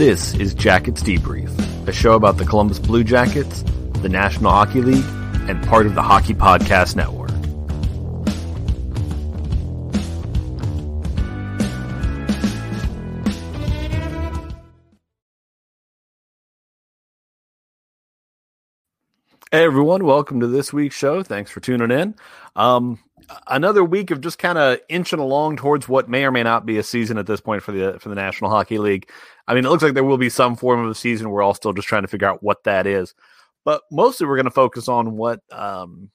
This is Jackets Debrief, a show about the Columbus Blue Jackets, the National Hockey League, and part of the Hockey Podcast Network. Hey everyone, welcome to this week's show. Thanks for tuning in. Um, another week of just kind of inching along towards what may or may not be a season at this point for the for the National Hockey League. I mean, it looks like there will be some form of a season. We're all still just trying to figure out what that is. But mostly, we're going to focus on what um,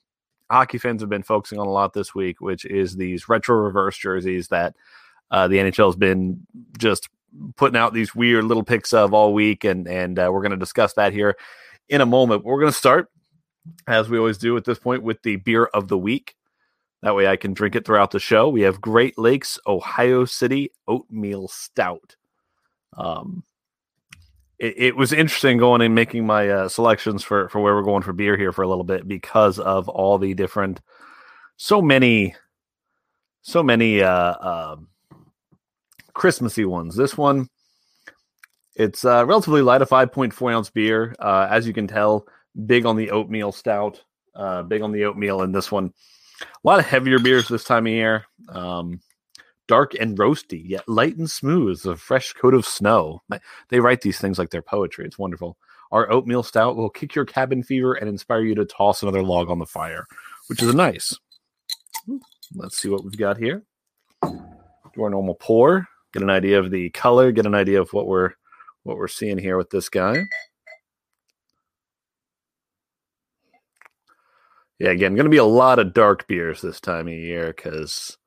hockey fans have been focusing on a lot this week, which is these retro reverse jerseys that uh, the NHL has been just putting out these weird little pics of all week, and and uh, we're going to discuss that here in a moment. We're going to start as we always do at this point, with the beer of the week. That way I can drink it throughout the show. We have Great Lakes Ohio City Oatmeal Stout. Um, it, it was interesting going and making my uh, selections for, for where we're going for beer here for a little bit because of all the different, so many, so many uh, uh, Christmassy ones. This one, it's uh, relatively light, a 5.4 ounce beer. Uh, as you can tell, big on the oatmeal stout, uh, big on the oatmeal in this one. A lot of heavier beers this time of year. Um, dark and roasty, yet light and smooth, a fresh coat of snow. They write these things like they're poetry. It's wonderful. Our oatmeal stout will kick your cabin fever and inspire you to toss another log on the fire, which is nice. Let's see what we've got here. Do our normal pour, get an idea of the color, get an idea of what we're what we're seeing here with this guy. Yeah, again, going to be a lot of dark beers this time of year because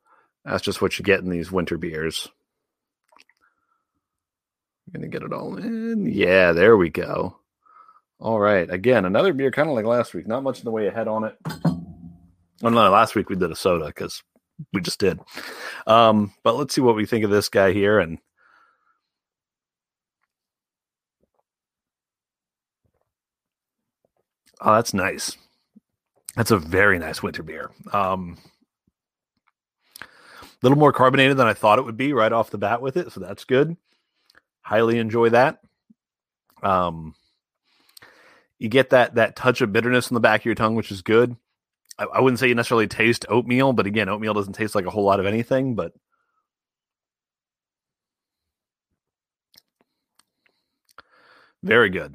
that's just what you get in these winter beers. I'm going to get it all in. Yeah, there we go. All right. Again, another beer kind of like last week. Not much in the way ahead on it. Oh, no, last week we did a soda because we just did. Um, but let's see what we think of this guy here. And oh, that's nice. That's a very nice winter beer. Um, a little more carbonated than I thought it would be right off the bat with it, so that's good. Highly enjoy that. Um, you get that that touch of bitterness in the back of your tongue, which is good. I, I wouldn't say you necessarily taste oatmeal, but again, oatmeal doesn't taste like a whole lot of anything. But very good.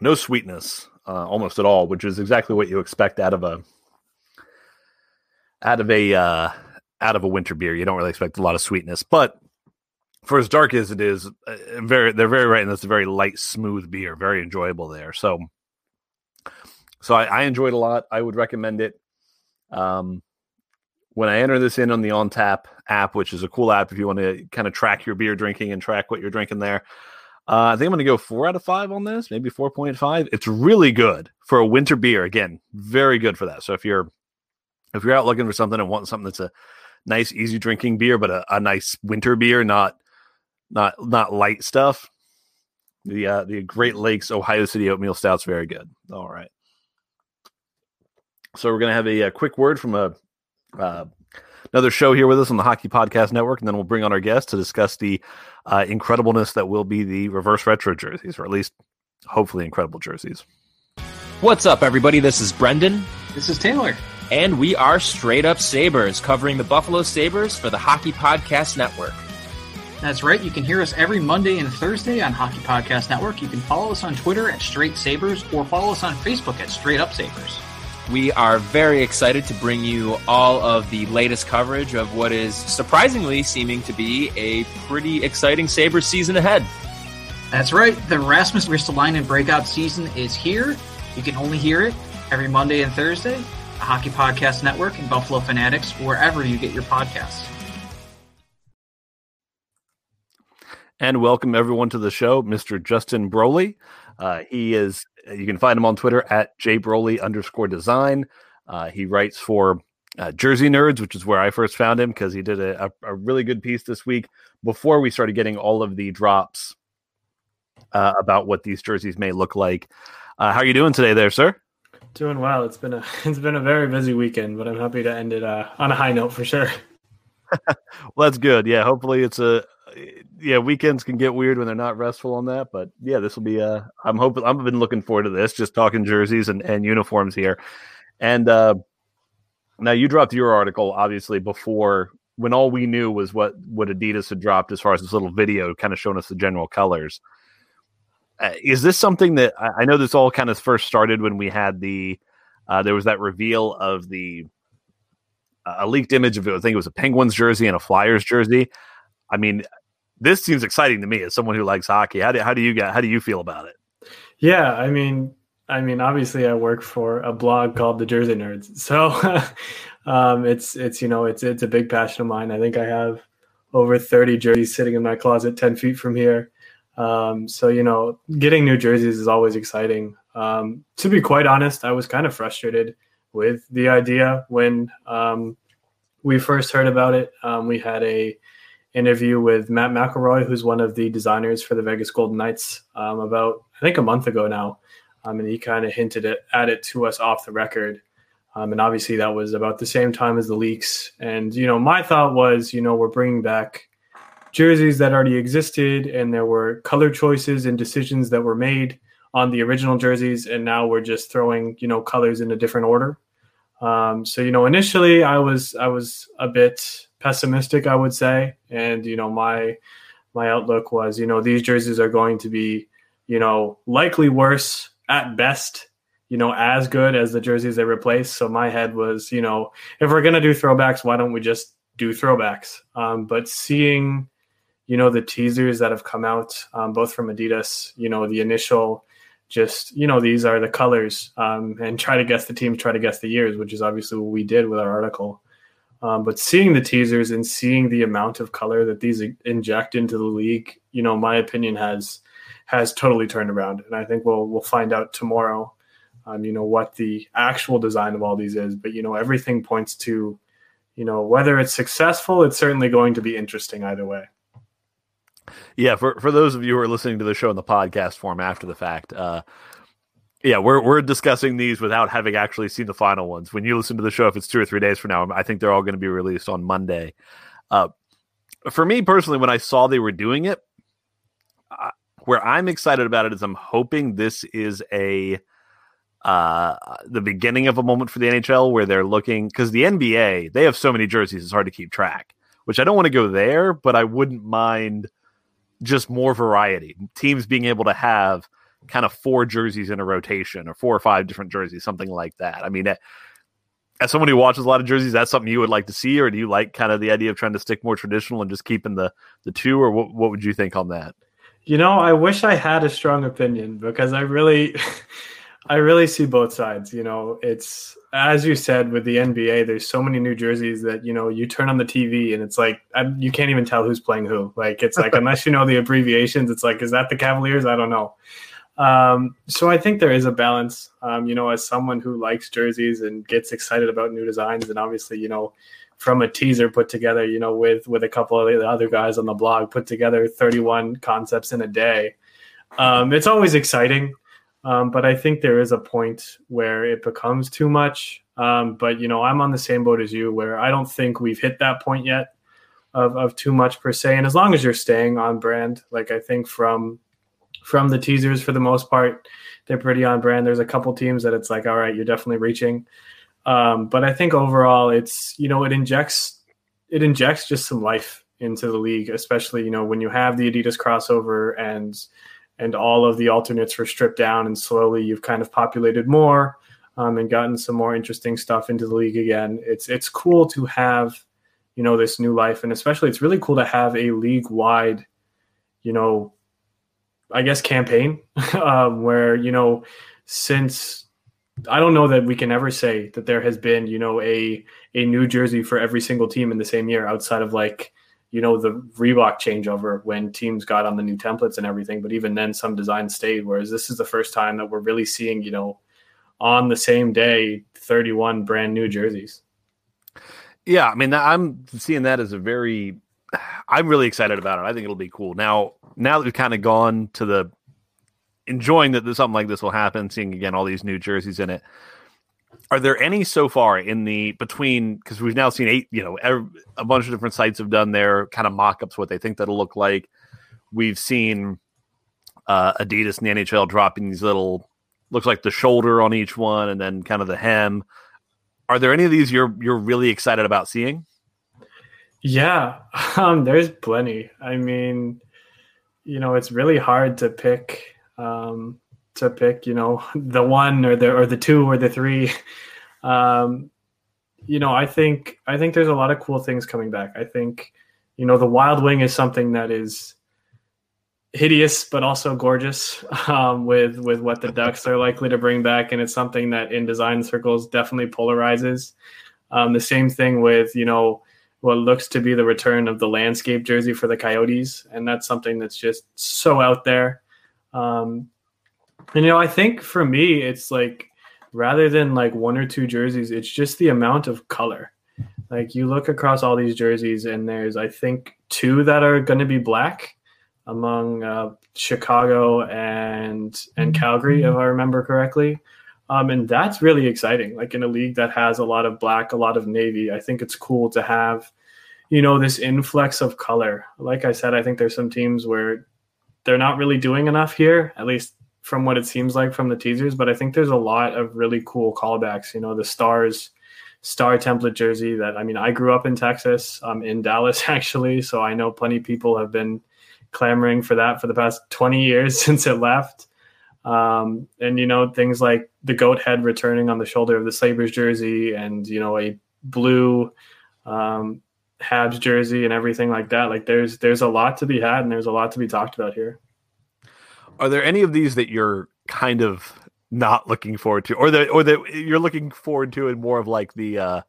No sweetness uh, almost at all, which is exactly what you expect out of a out of a uh, out of a winter beer. You don't really expect a lot of sweetness, but for as dark as it is, uh, very they're very right, and it's a very light, smooth beer, very enjoyable there. So, so I, I enjoyed a lot. I would recommend it. Um, when I enter this in on the Untappd app, which is a cool app if you want to kind of track your beer drinking and track what you're drinking there. Uh, I think I'm going to go four out of five on this, maybe 4.5. It's really good for a winter beer. Again, very good for that. So if you're if you're out looking for something and want something that's a nice, easy drinking beer, but a, a nice winter beer, not not not light stuff, the uh, the Great Lakes Ohio City Oatmeal Stout's very good. All right. So we're going to have a, a, quick word from a uh, another show here with us on the Hockey Podcast Network, and then we'll bring on our guest to discuss the uh, incredibleness that will be the reverse retro jerseys, or at least hopefully incredible jerseys. What's up, everybody? This is Brendan. This is Taylor. And we are Straight Up Sabres, covering the Buffalo Sabres for the Hockey Podcast Network. That's right. You can hear us every Monday and Thursday on Hockey Podcast Network. You can follow us on Twitter at Straight Sabres or follow us on Facebook at Straight Up Sabres. We are very excited to bring you all of the latest coverage of what is surprisingly seeming to be a pretty exciting Sabres season ahead. That's right. The Rasmus Ristolainen breakout season is here. You can only hear it every Monday and Thursday, the Hockey Podcast Network and Buffalo Fanatics, wherever you get your podcasts. And welcome everyone to the show, Mr. Justin Broly. Uh, he is you can find him on Twitter at jbroly underscore design. Uh, he writes for uh, Jersey Nerds, which is where I first found him because he did a, a, a, really good piece this week before we started getting all of the drops uh, about what these jerseys may look like. Uh, how are you doing today, there, sir? Doing well. It's been a it's been a very busy weekend, but I'm happy to end it uh, on a high note for sure. well, that's good. Yeah, hopefully it's a yeah, weekends can get weird when they're not restful on that. But yeah, this will be. Uh, I'm hoping. I've been looking forward to this. Just talking jerseys and, and uniforms here, and uh, now you dropped your article obviously before when all we knew was what what Adidas had dropped as far as this little video, kind of showing us the general colors. Uh, is this something that I, I know this all kind of first started when we had the uh, there was that reveal of the a leaked image of it. I think it was a Penguins jersey and a Flyers jersey. I mean, this seems exciting to me as someone who likes hockey. How do how do you get how do you feel about it? Yeah, I mean, I mean, obviously, I work for a blog called the Jersey Nerds, so um, it's it's you know it's it's a big passion of mine. I think I have over thirty jerseys sitting in my closet ten feet from here. Um, so you know, getting new jerseys is always exciting. Um, to be quite honest, I was kind of frustrated with the idea when um, we first heard about it. Um, we had a interview with Matt McElroy, who's one of the designers for the Vegas Golden Knights, um, about I think a month ago now, um, and he kind of hinted it, at it to us off the record. Um, and obviously, that was about the same time as the leaks. And you know, my thought was, you know, we're bringing back jerseys that already existed, and there were color choices and decisions that were made on the original jerseys, and now we're just throwing, you know, colors in a different order. Um, so you know, initially I was I was a bit pessimistic, I would say, and you know my my outlook was you know these jerseys are going to be you know likely worse at best you know as good as the jerseys they replace so my head was you know if we're to do throwbacks why don't we just do throwbacks? Um, but seeing you know the teasers that have come out um, both from adidas you know the initial just you know these are the colors um, and try to guess the teams try to guess the years which is obviously what we did with our article. Um, but seeing the teasers and seeing the amount of color that these inject into the league you know my opinion has has totally turned around. And i think we'll we'll find out tomorrow um, you know what the actual design of all these is. But you know everything points to you know whether it's successful it's certainly going to be interesting either way yeah, for for those of you who are listening to the show in the podcast form after the fact, uh, yeah, we're we're discussing these without having actually seen the final ones. When you listen to the show, if it's two or three days from now, I think they're all going to be released on Monday. Uh, for me personally, when I saw they were doing it, uh, where I'm excited about it is I'm hoping this is a uh, the beginning of a moment for the NHL where they're looking because the NBA they have so many jerseys it's hard to keep track. Which I don't want to go there, but I wouldn't mind just more variety. Teams being able to have kind of four jerseys in a rotation or four or five different jerseys, something like that. I mean, eh, as someone who watches a lot of jerseys, that's something you would like to see, or do you like kind of the idea of trying to stick more traditional and just keeping the the two, or what, what would you think on that? You know, I wish I had a strong opinion because I really, I really see both sides. You know, it's as you said with the NBA, there's so many new jerseys that you know you turn on the TV and it's like I, you can't even tell who's playing who. Like it's like unless you know the abbreviations, it's like is that the Cavaliers? I don't know. Um, so I think there is a balance. Um, you know, as someone who likes jerseys and gets excited about new designs, and obviously, you know, from a teaser put together, you know, with with a couple of the other guys on the blog, put together 31 concepts in a day. Um, it's always exciting. Um, but I think there is a point where it becomes too much. Um, but you know, I'm on the same boat as you, where I don't think we've hit that point yet of of too much per se. And as long as you're staying on brand, like I think from from the teasers for the most part, they're pretty on brand. There's a couple teams that it's like, all right, you're definitely reaching. Um, but I think overall, it's you know, it injects it injects just some life into the league, especially you know when you have the Adidas crossover and and all of the alternates were stripped down, and slowly you've kind of populated more um, and gotten some more interesting stuff into the league again. It's it's cool to have you know this new life, and especially it's really cool to have a league wide, you know, I guess campaign um, where you know since I don't know that we can ever say that there has been you know a a new jersey for every single team in the same year outside of like you know the Reebok changeover when teams got on the new templates and everything. But even then, some designs stayed. Whereas this is the first time that we're really seeing, you know, on the same day, 31 brand new jerseys. Yeah, I mean, I'm seeing that as a very. I'm really excited about it. I think it'll be cool. Now, now that we've kind of gone to the enjoying that something like this will happen, seeing again all these new jerseys in it. Are there any so far in the between because we've now seen eight you know every, a bunch of different sites have done their kind of mock-ups what they think that'll look like. We've seen uh, adidas and the nhl dropping these little looks like the shoulder on each one and then kind of the hem. Are there any of these you're you're really excited about seeing? Yeah um there's plenty. I mean you know it's really hard to pick um to pick, you know, the one or the or the two or the three. Um, you know, I think I think there's a lot of cool things coming back. I think, you know, the Wild Wing is something that is hideous but also gorgeous um, with with what the Ducks are likely to bring back, and it's something that in design circles definitely polarizes. Um, the same thing with you know what looks to be the return of the landscape jersey for the Coyotes, and that's something that's just so out there. Um, and you know, I think for me, it's like rather than like one or two jerseys, it's just the amount of color. Like you look across all these jerseys, and there's I think two that are going to be black among uh, Chicago and and Calgary, if I remember correctly. Um, and that's really exciting. Like in a league that has a lot of black, a lot of navy, I think it's cool to have, you know, this influx of color. Like I said, I think there's some teams where they're not really doing enough here. At least from what it seems like from the teasers, but I think there's a lot of really cool callbacks. You know, the stars star template jersey that I mean, I grew up in Texas, um, in Dallas actually, so I know plenty of people have been clamoring for that for the past 20 years since it left. Um, and you know, things like the goat head returning on the shoulder of the Sabres jersey and you know, a blue um, Habs jersey and everything like that. Like there's there's a lot to be had and there's a lot to be talked about here are there any of these that you're kind of not looking forward to, or that or that you're looking forward to, and more of like the uh,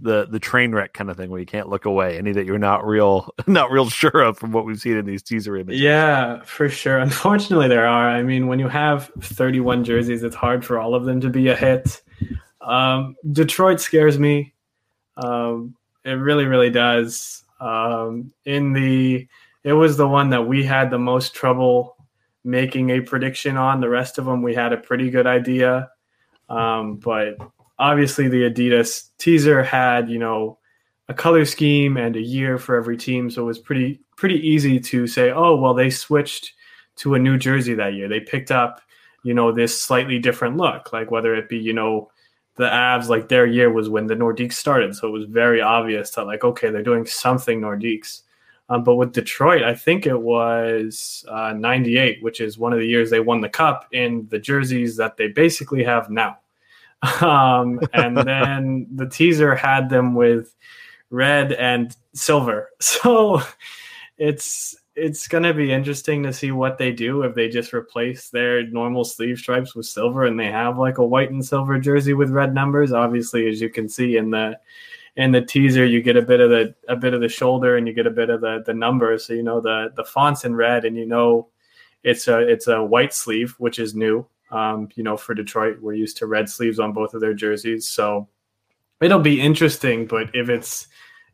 the the train wreck kind of thing where you can't look away? Any that you're not real not real sure of from what we've seen in these teaser images? Yeah, for sure. Unfortunately, there are. I mean, when you have 31 jerseys, it's hard for all of them to be a hit. Um, Detroit scares me. Um, it really, really does. Um, in the, it was the one that we had the most trouble making a prediction on. The rest of them, we had a pretty good idea. Um, but obviously, the Adidas teaser had, you know, a color scheme and a year for every team. So it was pretty, pretty easy to say, oh, well, they switched to a new jersey that year. They picked up, you know, this slightly different look, like whether it be, you know, the Avs, like their year was when the Nordiques started. So it was very obvious that, like, okay, they're doing something Nordiques. Um, but with Detroit, I think it was uh, 98, which is one of the years they won the cup in the jerseys that they basically have now. Um, and then the teaser had them with red and silver. So it's it's going to be interesting to see what they do if they just replace their normal sleeve stripes with silver and they have like a white and silver jersey with red numbers. Obviously, as you can see in the in the teaser you get a bit of the a bit of the shoulder and you get a bit of the the numbers. So you know the the fonts in red and you know it's a it's a white sleeve which is new um, you know for detroit. We're used to red sleeves on both of their jerseys. So it'll be interesting but if it's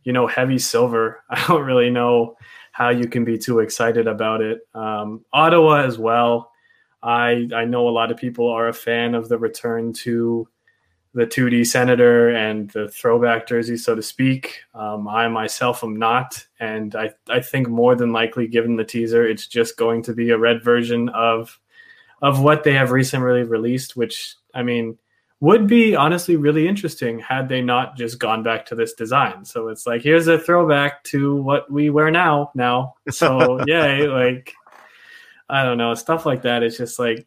you know heavy silver i don't really know how you can be too excited about it. Um, ottawa as well. I i know a lot of people are a fan of the return to the 2D Senator and the throwback jersey, so to speak. Um, I myself am not, and I, I think more than likely, given the teaser, it's just going to be a red version of of what they have recently released, which I mean would be honestly really interesting had they not just gone back to this design. So it's like here's a throwback to what we wear now. Now, so yeah, like I don't know stuff like that. It's just like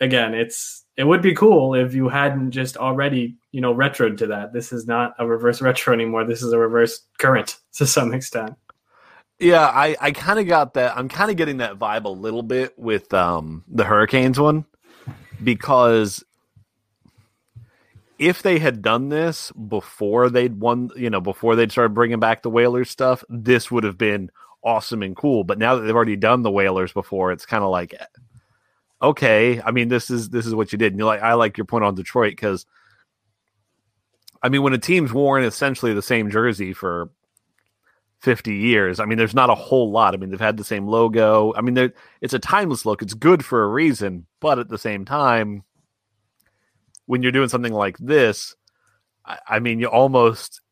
again, it's it would be cool if you hadn't just already, you know, retroed to that. This is not a reverse retro anymore. This is a reverse current to some extent. Yeah, I, I kind of got that. I'm kind of getting that vibe a little bit with um, the Hurricanes one because if they had done this before they'd won, you know, before they'd started bringing back the Whalers stuff, this would have been awesome and cool. But now that they've already done the Whalers before, it's kind of like okay, I mean, this is this is what you did. And you're like, I like your point on Detroit because, I mean, when a team's worn essentially the same jersey for fifty years, I mean, there's not a whole lot. I mean, they've had the same logo. I mean, it's a timeless look. It's good for a reason, but at the same time, when you're doing something like this, I, I mean, you almost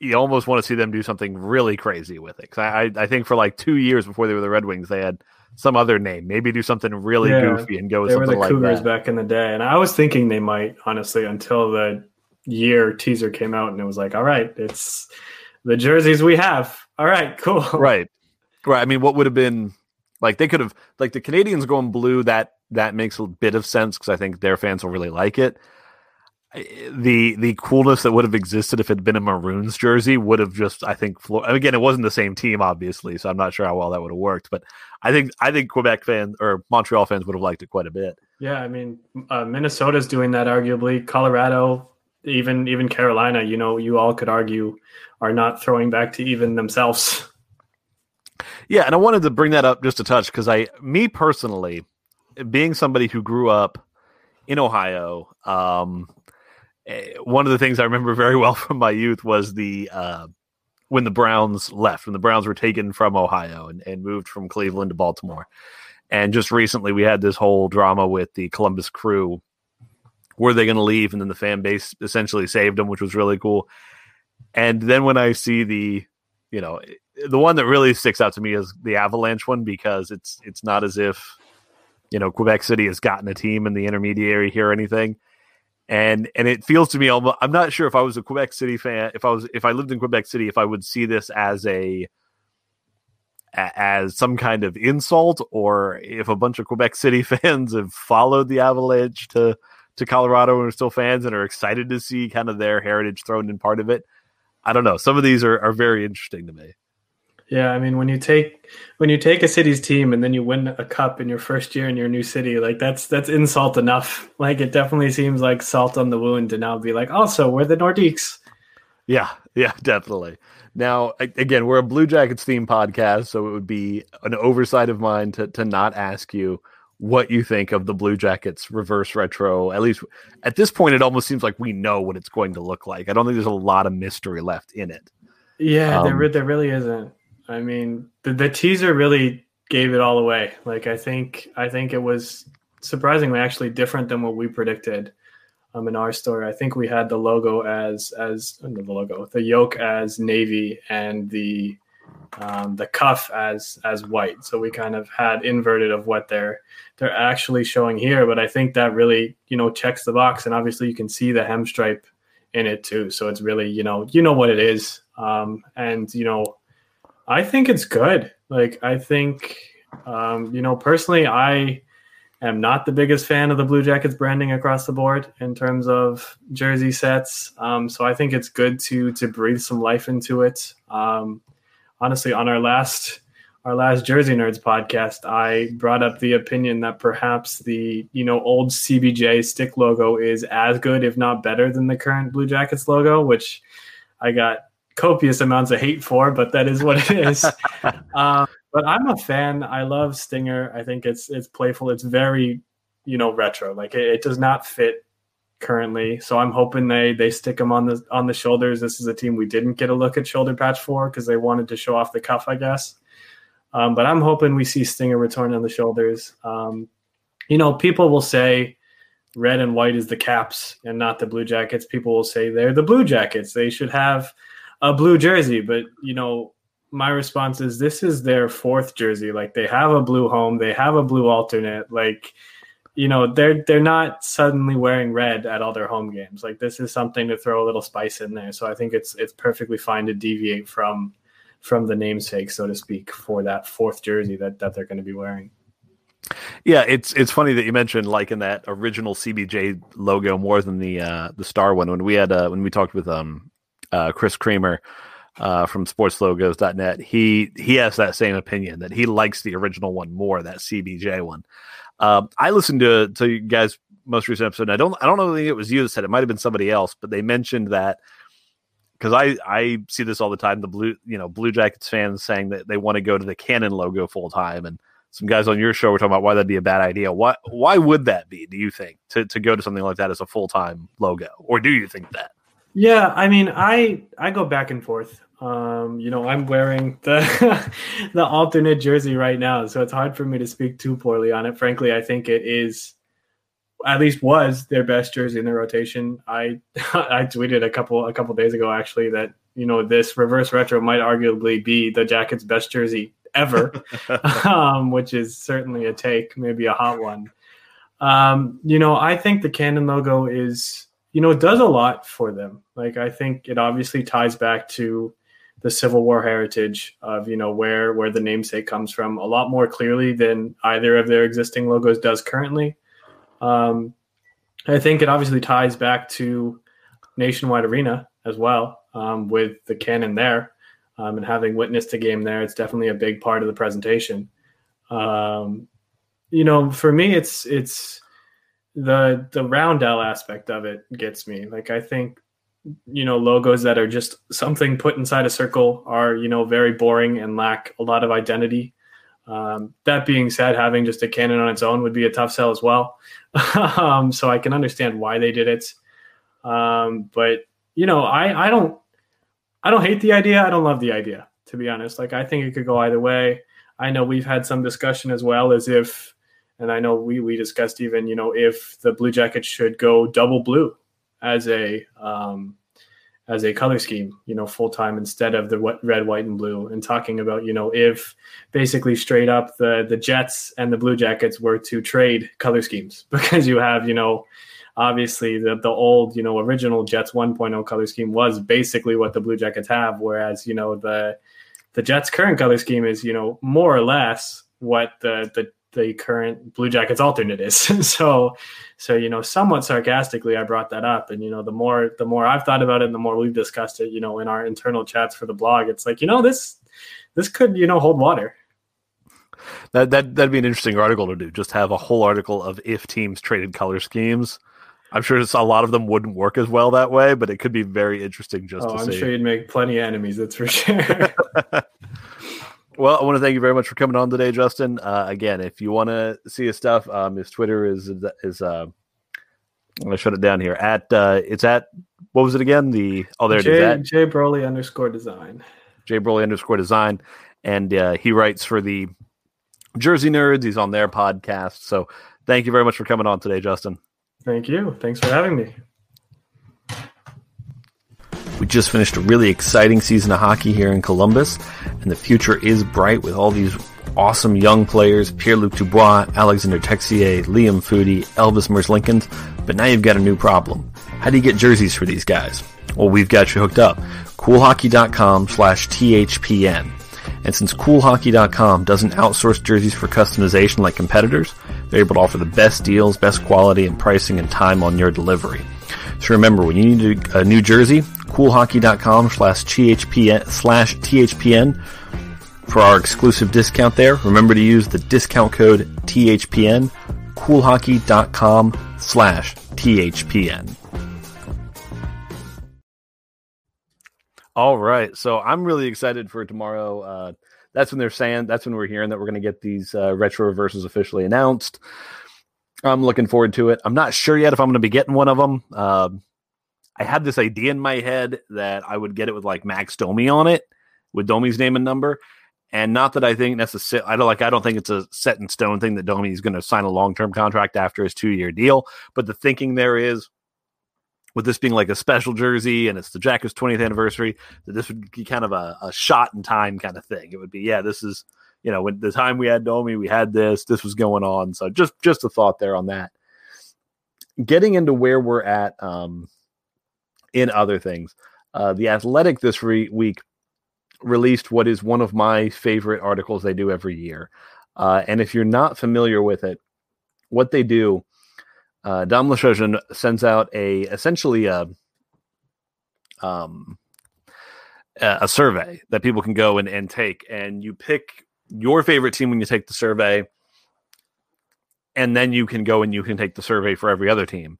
you almost want to see them do something really crazy with it. Cause I, I think for like two years before they were the Red Wings, they had some other name. Maybe do something really yeah, goofy and go with they something were the like Cougars that. back in the day, and I was thinking they might honestly until the year teaser came out, and it was like, all right, it's the jerseys we have. All right, cool. Right, right. I mean, what would have been like they could have like the Canadiens going blue. That that makes a bit of sense because I think their fans will really like it the the coolness that would have existed if it had been a Maroons jersey would have just I think again it wasn't the same team obviously so I'm not sure how well that would have worked but I think I think Quebec fans or Montreal fans would have liked it quite a bit. Yeah, I mean uh, Minnesota's doing that arguably. Colorado, even even Carolina, you know, you all could argue are not throwing back to even themselves. Yeah, and I wanted to bring that up just a touch because I me personally being somebody who grew up in Ohio um one of the things I remember very well from my youth was the uh, when the Browns left, when the Browns were taken from Ohio and, and moved from Cleveland to Baltimore. And just recently, we had this whole drama with the Columbus Crew. Were they going to leave? And then the fan base essentially saved them, which was really cool. And then when I see the, you know, the one that really sticks out to me is the Avalanche one because it's it's not as if, you know, Quebec City has gotten a team in the intermediary here or anything and and it feels to me almost, I'm not sure if I was a Quebec City fan if I was if I lived in Quebec City if I would see this as a as some kind of insult or if a bunch of Quebec City fans have followed the Avalanche to to Colorado and are still fans and are excited to see kind of their heritage thrown in part of it. I don't know. Some of these are, are very interesting to me. Yeah, I mean when you take when you take a city's team and then you win a cup in your first year in your new city, like that's that's insult enough. Like it definitely seems like salt on the wound to now be like, also we're the Nordiques. Yeah, yeah, definitely. Now again, we're a Blue Jackets theme podcast, so it would be an oversight of mine to to not ask you what you think of the Blue Jackets reverse retro. At least at this point, it almost seems like we know what it's going to look like. I don't think there's a lot of mystery left in it. Yeah, um, there, there really isn't. I mean, the, the teaser really gave it all away. Like I think I think it was surprisingly actually different than what we predicted um, in our story. I think we had the logo as as the logo, the yoke as navy, and the um, the cuff as as white. So we kind of had inverted of what they're they're actually showing here. But I think that really you know checks the box, and obviously you can see the hem stripe in it too. So it's really you know you know what it is, um, and you know I think it's good. Like I think, um, you know, personally, I am not the biggest fan of the Blue Jackets branding across the board in terms of jersey sets. Um, so I think it's good to to breathe some life into it. Um, honestly, on our last our last Jersey Nerds podcast, I brought up the opinion that perhaps the you know old CBJ stick logo is as good, if not better, than the current Blue Jackets logo, which I got copious amounts of hate for, but that is what it is. um, but I'm a fan. I love Stinger. I think it's it's playful. It's very you know retro. Like it, it does not fit currently. So I'm hoping they they stick them on the on the shoulders. This is a team we didn't get a look at shoulder patch for because they wanted to show off the cuff, I guess. Um, but I'm hoping we see Stinger return on the shoulders. Um, you know, people will say red and white is the Caps and not the Blue Jackets. People will say they're the Blue Jackets. They should have a blue jersey, but you know, my response is this is their fourth jersey. Like they have a blue home, they have a blue alternate. Like, you know, they're they're not suddenly wearing red at all their home games. Like this is something to throw a little spice in there. So I think it's it's perfectly fine to deviate from from the namesake, so to speak, for that fourth jersey that that they're going to be wearing. Yeah, it's it's funny that you mentioned like in that original CBJ logo more than the uh the star one when we had uh when we talked with um uh, Chris Creamer uh, from sportslogos.net, he he has that same opinion that he likes the original one more, that CBJ one. Um, I listened to to you guys most recent episode. I don't I don't know if it was you that said it might have been somebody else, but they mentioned that because I I see this all the time. The blue you know Blue Jackets fans saying that they want to go to the Cannon logo full time, and some guys on your show were talking about why that'd be a bad idea. Why why would that be? Do you think to to go to something like that as a full time logo, or do you think that? Yeah, I mean, I I go back and forth. Um, you know, I'm wearing the the alternate jersey right now, so it's hard for me to speak too poorly on it. Frankly, I think it is at least was their best jersey in the rotation. I I tweeted a couple a couple days ago actually that you know this reverse retro might arguably be the Jackets' best jersey ever, um, which is certainly a take, maybe a hot one. Um, you know, I think the Cannon logo is you know it does a lot for them. Like I think it obviously ties back to the Civil War heritage of you know where where the namesake comes from a lot more clearly than either of their existing logos does currently. Um, I think it obviously ties back to Nationwide Arena as well um, with the cannon there um, and having witnessed the game there. It's definitely a big part of the presentation. Um, you know, for me, it's it's the the roundel aspect of it gets me. Like I think you know logos that are just something put inside a circle are you know very boring and lack a lot of identity. Um, that being said having just a cannon on its own would be a tough sell as well. Um, so i can understand why they did it. Um, but you know i i don't i don't hate the idea. I don't love the idea to be honest. Like i think it could go either way. I know we've had some discussion as well as if and i know we we discussed even you know if the blue jackets should go double blue as a um, as a color scheme, you know, full time instead of the red, white, and blue, and talking about, you know, if basically straight up the the Jets and the Blue Jackets were to trade color schemes. Because you have, you know, obviously the the old, you know, original Jets 1.0 color scheme was basically what the Blue Jackets have, whereas you know the the Jets current color scheme is, you know, more or less what the the the current Blue Jackets alternate is. so, so you know, somewhat sarcastically, I brought that up, and you know, the more the more I've thought about it, and the more we've discussed it, you know, in our internal chats for the blog, it's like you know this this could you know hold water. That that that'd be an interesting article to do. Just have a whole article of if teams traded color schemes. I'm sure a lot of them wouldn't work as well that way, but it could be very interesting just oh, to I'm see. sure you'd make plenty of enemies. That's for sure. Well, I want to thank you very much for coming on today, Justin. Uh, again, if you want to see his stuff, um, his Twitter is is uh, I'm gonna shut it down here. At uh, it's at what was it again? The oh there J, it is. At J Broly underscore design. J Broly underscore design, and uh, he writes for the Jersey Nerds. He's on their podcast. So thank you very much for coming on today, Justin. Thank you. Thanks for having me. We just finished a really exciting season of hockey here in Columbus, and the future is bright with all these awesome young players Pierre Luc Dubois, Alexander Texier, Liam Foudy, Elvis Merzlikins. But now you've got a new problem. How do you get jerseys for these guys? Well, we've got you hooked up. CoolHockey.com slash THPN. And since CoolHockey.com doesn't outsource jerseys for customization like competitors, they're able to offer the best deals, best quality, and pricing and time on your delivery. So remember, when you need a new jersey, coolhockey.com slash THPN for our exclusive discount there. Remember to use the discount code THPN, coolhockey.com slash THPN. All right. So I'm really excited for tomorrow. Uh, that's when they're saying, that's when we're hearing that we're going to get these uh, retro reverses officially announced. I'm looking forward to it. I'm not sure yet if I'm going to be getting one of them. Uh, I had this idea in my head that I would get it with like Max Domi on it, with Domi's name and number. And not that I think necessarily, I don't like, I don't think it's a set in stone thing that Domi is going to sign a long term contract after his two year deal. But the thinking there is, with this being like a special jersey and it's the Jackets 20th anniversary, that this would be kind of a, a shot in time kind of thing. It would be, yeah, this is, you know, when the time we had Domi, we had this, this was going on. So just, just a thought there on that. Getting into where we're at, um, in other things. Uh, the Athletic this re- week released what is one of my favorite articles they do every year. Uh, and if you're not familiar with it, what they do, uh, Dom Luszczyszyn sends out a essentially a um a survey that people can go and, and take, and you pick your favorite team when you take the survey, and then you can go and you can take the survey for every other team.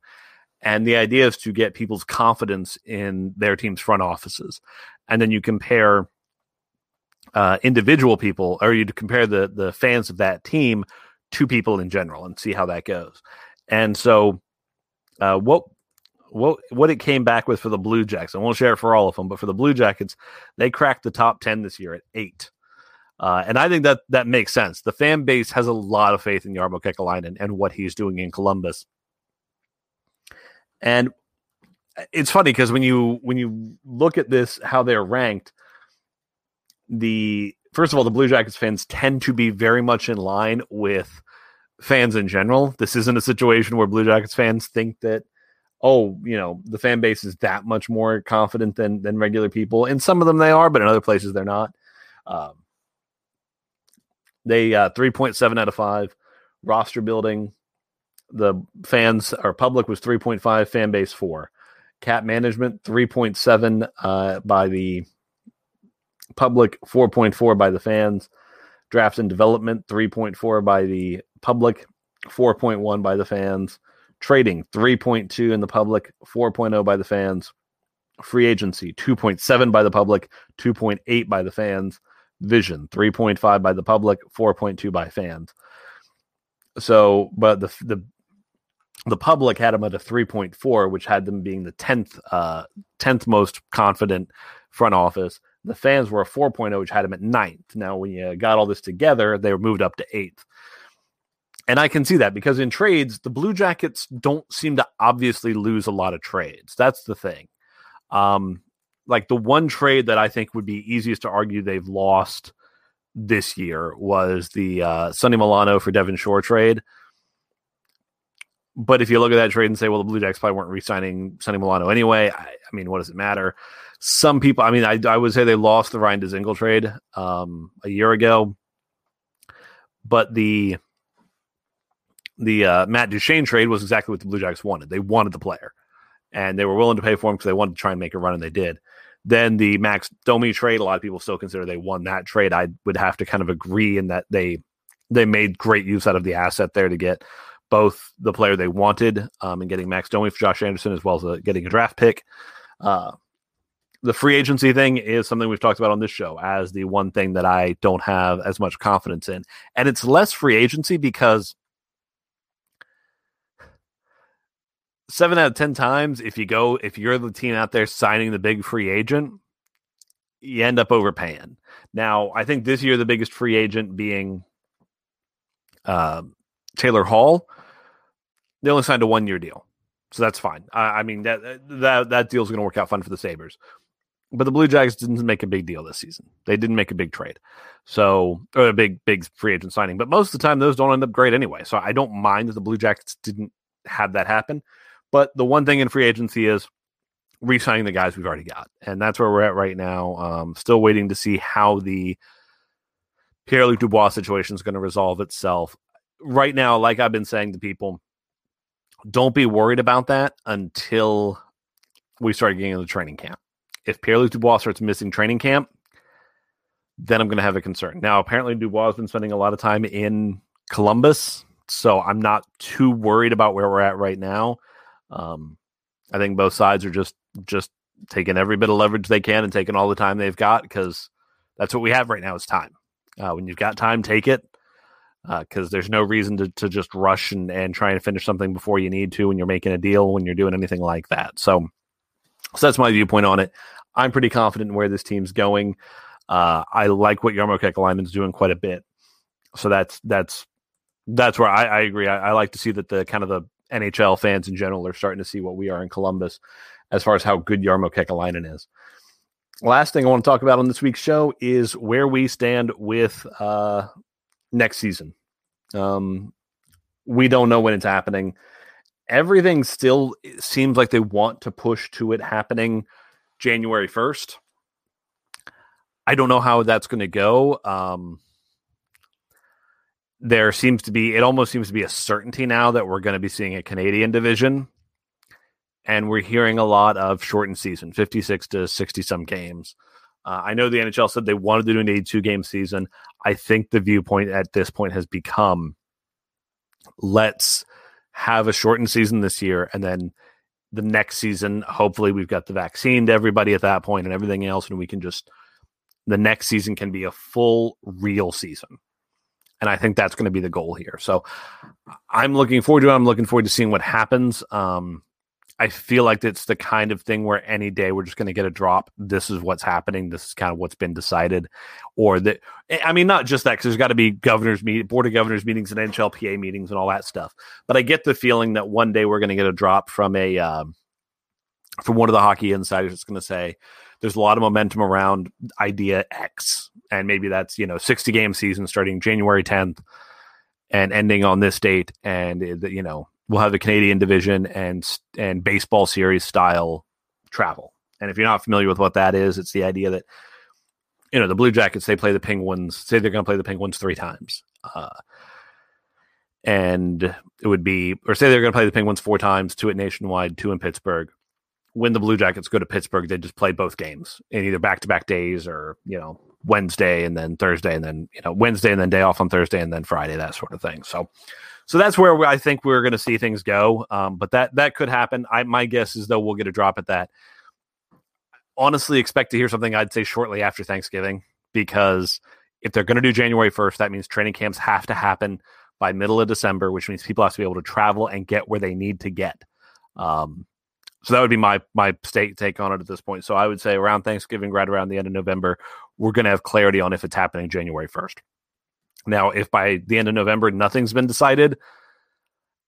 And the idea is to get people's confidence in their team's front offices. And then you compare uh, individual people, or you compare the, the fans of that team to people in general and see how that goes. And so, uh, what what what it came back with for the Blue Jackets, I won't share it for all of them, but for the Blue Jackets, they cracked the top ten this year at eight. Uh, and I think that that makes sense. The fan base has a lot of faith in Jarmo Kekalainen and what he's doing in Columbus. And it's funny because when you when you look at this, how they're ranked, the first of all, the Blue Jackets fans tend to be very much in line with fans in general. This isn't a situation where Blue Jackets fans think that, oh, you know, the fan base is that much more confident than than regular people. In some of them they are, but in other places they're not. Um, they uh, three point seven out of five roster building. The fans or public was three point five, fan base four. Cap management three point seven uh, by the public, four point four by the fans. Draft and development three point four by the public, 4.1 by the fans. Trading 3.2 in the public, 4.0 by the fans. Free agency 2.7 by the public, 2.8 by the fans. Vision 3.5 by the public, 4.2 by fans. So, but the the the public had them at a 3.4, which had them being the 10th uh 10th most confident front office. The fans were a 4.0, which had them at ninth. Now, when you got all this together, they were moved up to eighth. And I can see that because in trades, the Blue Jackets don't seem to obviously lose a lot of trades. That's the thing. Um, like the one trade that I think would be easiest to argue they've lost this year was the uh, Sonny Milano for Devin Shore trade. But if you look at that trade and say, well, the Blue Jackets probably weren't re-signing Sonny Milano anyway, I, I mean, what does it matter? Some people, I mean, I, I would say they lost the Ryan Dzingel trade um, a year ago, but the the uh, Matt Duchene trade was exactly what the Blue Jackets wanted. They wanted the player, and they were willing to pay for him because they wanted to try and make a run, and they did. Then the Max Domi trade, a lot of people still consider they won that trade. I would have to kind of agree in that they they made great use out of the asset there to get both the player they wanted um, and getting Max Domi for Josh Anderson as well as uh, getting a draft pick. Uh, the free agency thing is something we've talked about on this show as the one thing that I don't have as much confidence in. And it's less free agency because seven out of ten times if you go if you're the team out there signing the big free agent you end up overpaying. Now i think this year the biggest free agent being uh, taylor hall they only signed a one year deal. So that's fine. I, I mean that that that deal is going to work out fun for the sabres. But the blue jackets didn't make a big deal this season. They didn't make a big trade. So or a big big free agent signing. But most of the time those don't end up great anyway. So i don't mind that the blue jackets didn't have that happen but the one thing in free agency is re-signing the guys we've already got, and that's where we're at right now. Um, still waiting to see how the Pierre Luc Dubois situation is going to resolve itself. Right now, like I've been saying to people, don't be worried about that until we start getting into training camp. If Pierre Luc Dubois starts missing training camp, then I'm going to have a concern. Now, apparently, Dubois has been spending a lot of time in Columbus, so I'm not too worried about where we're at right now. Um, I think both sides are just just taking every bit of leverage they can and taking all the time they've got because that's what we have right now is time. Uh, when you've got time, take it because uh, there's no reason to, to just rush and, and try and finish something before you need to when you're making a deal, when you're doing anything like that. So, so that's my viewpoint on it. I'm pretty confident in where this team's going. Uh, I like what Jarmo Kekalainen's doing quite a bit. So that's that's that's where I, I agree. I, I, like to see that the kind of the NHL fans in general are starting to see what we are in Columbus as far as how good Jarmo Kekalainen is. Last thing I want to talk about on this week's show is where we stand with uh, next season. Um, we don't know when it's happening. Everything still seems like they want to push to it happening January 1st. I don't know how that's going to go. Um, there seems to be it almost seems to be a certainty now that we're going to be seeing a Canadian division. And we're hearing a lot of shortened season, 56 to 60 some games. Uh, I know the NHL said they wanted to do an 82 game season. I think the viewpoint at this point has become let's have a shortened season this year and then the next season hopefully we've got the vaccine to everybody at that point and everything else and we can just the next season can be a full real season and I think that's going to be the goal here. So I'm looking forward to it. I'm looking forward to seeing what happens. Um, I feel like it's the kind of thing where any day we're just going to get a drop. This is what's happening. This is kind of what's been decided, or that I mean, not just that because there's got to be governors meet, board of governors meetings and NHLPA meetings and all that stuff. But I get the feeling that one day we're going to get a drop from a um, from one of the hockey insiders. It's going to say there's a lot of momentum around idea X, and maybe that's you know 60 game season starting January 10th and ending on this date, and you know we'll have the Canadian division and and baseball series style travel. And if you're not familiar with what that is, it's the idea that you know the Blue Jackets they play the Penguins. Say they're going to play the Penguins three times, uh, and it would be or say they're going to play the Penguins four times, two at Nationwide, two in Pittsburgh. When the Blue Jackets go to Pittsburgh, they just play both games in either back to back days or you know Wednesday and then Thursday and then you know Wednesday and then day off on Thursday and then Friday that sort of thing. So so that's where I think we're going to see things go. Um, but that that could happen. I my guess is though we'll get a drop at that. Honestly, expect to hear something. I'd say shortly after Thanksgiving because if they're going to do January first, that means training camps have to happen by middle of December, which means people have to be able to travel and get where they need to get. Um, so that would be my my state take on it at this point. So I would say around Thanksgiving, right around the end of November, we're going to have clarity on if it's happening January first. Now, if by the end of November nothing's been decided,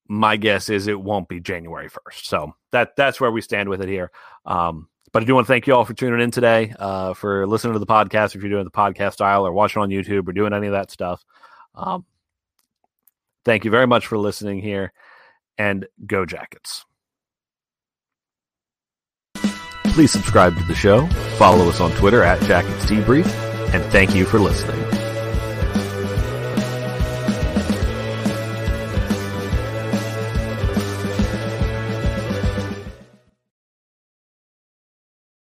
my guess is it won't be January 1st. So that that's where we stand with it here. Um, but I do want to thank you all for tuning in today, uh, for listening to the podcast. If you're doing the podcast style or watching on YouTube or doing any of that stuff, um, thank you very much for listening here and go Jackets. Please subscribe to the show, follow us on Twitter at Jackets Debrief, and thank you for listening.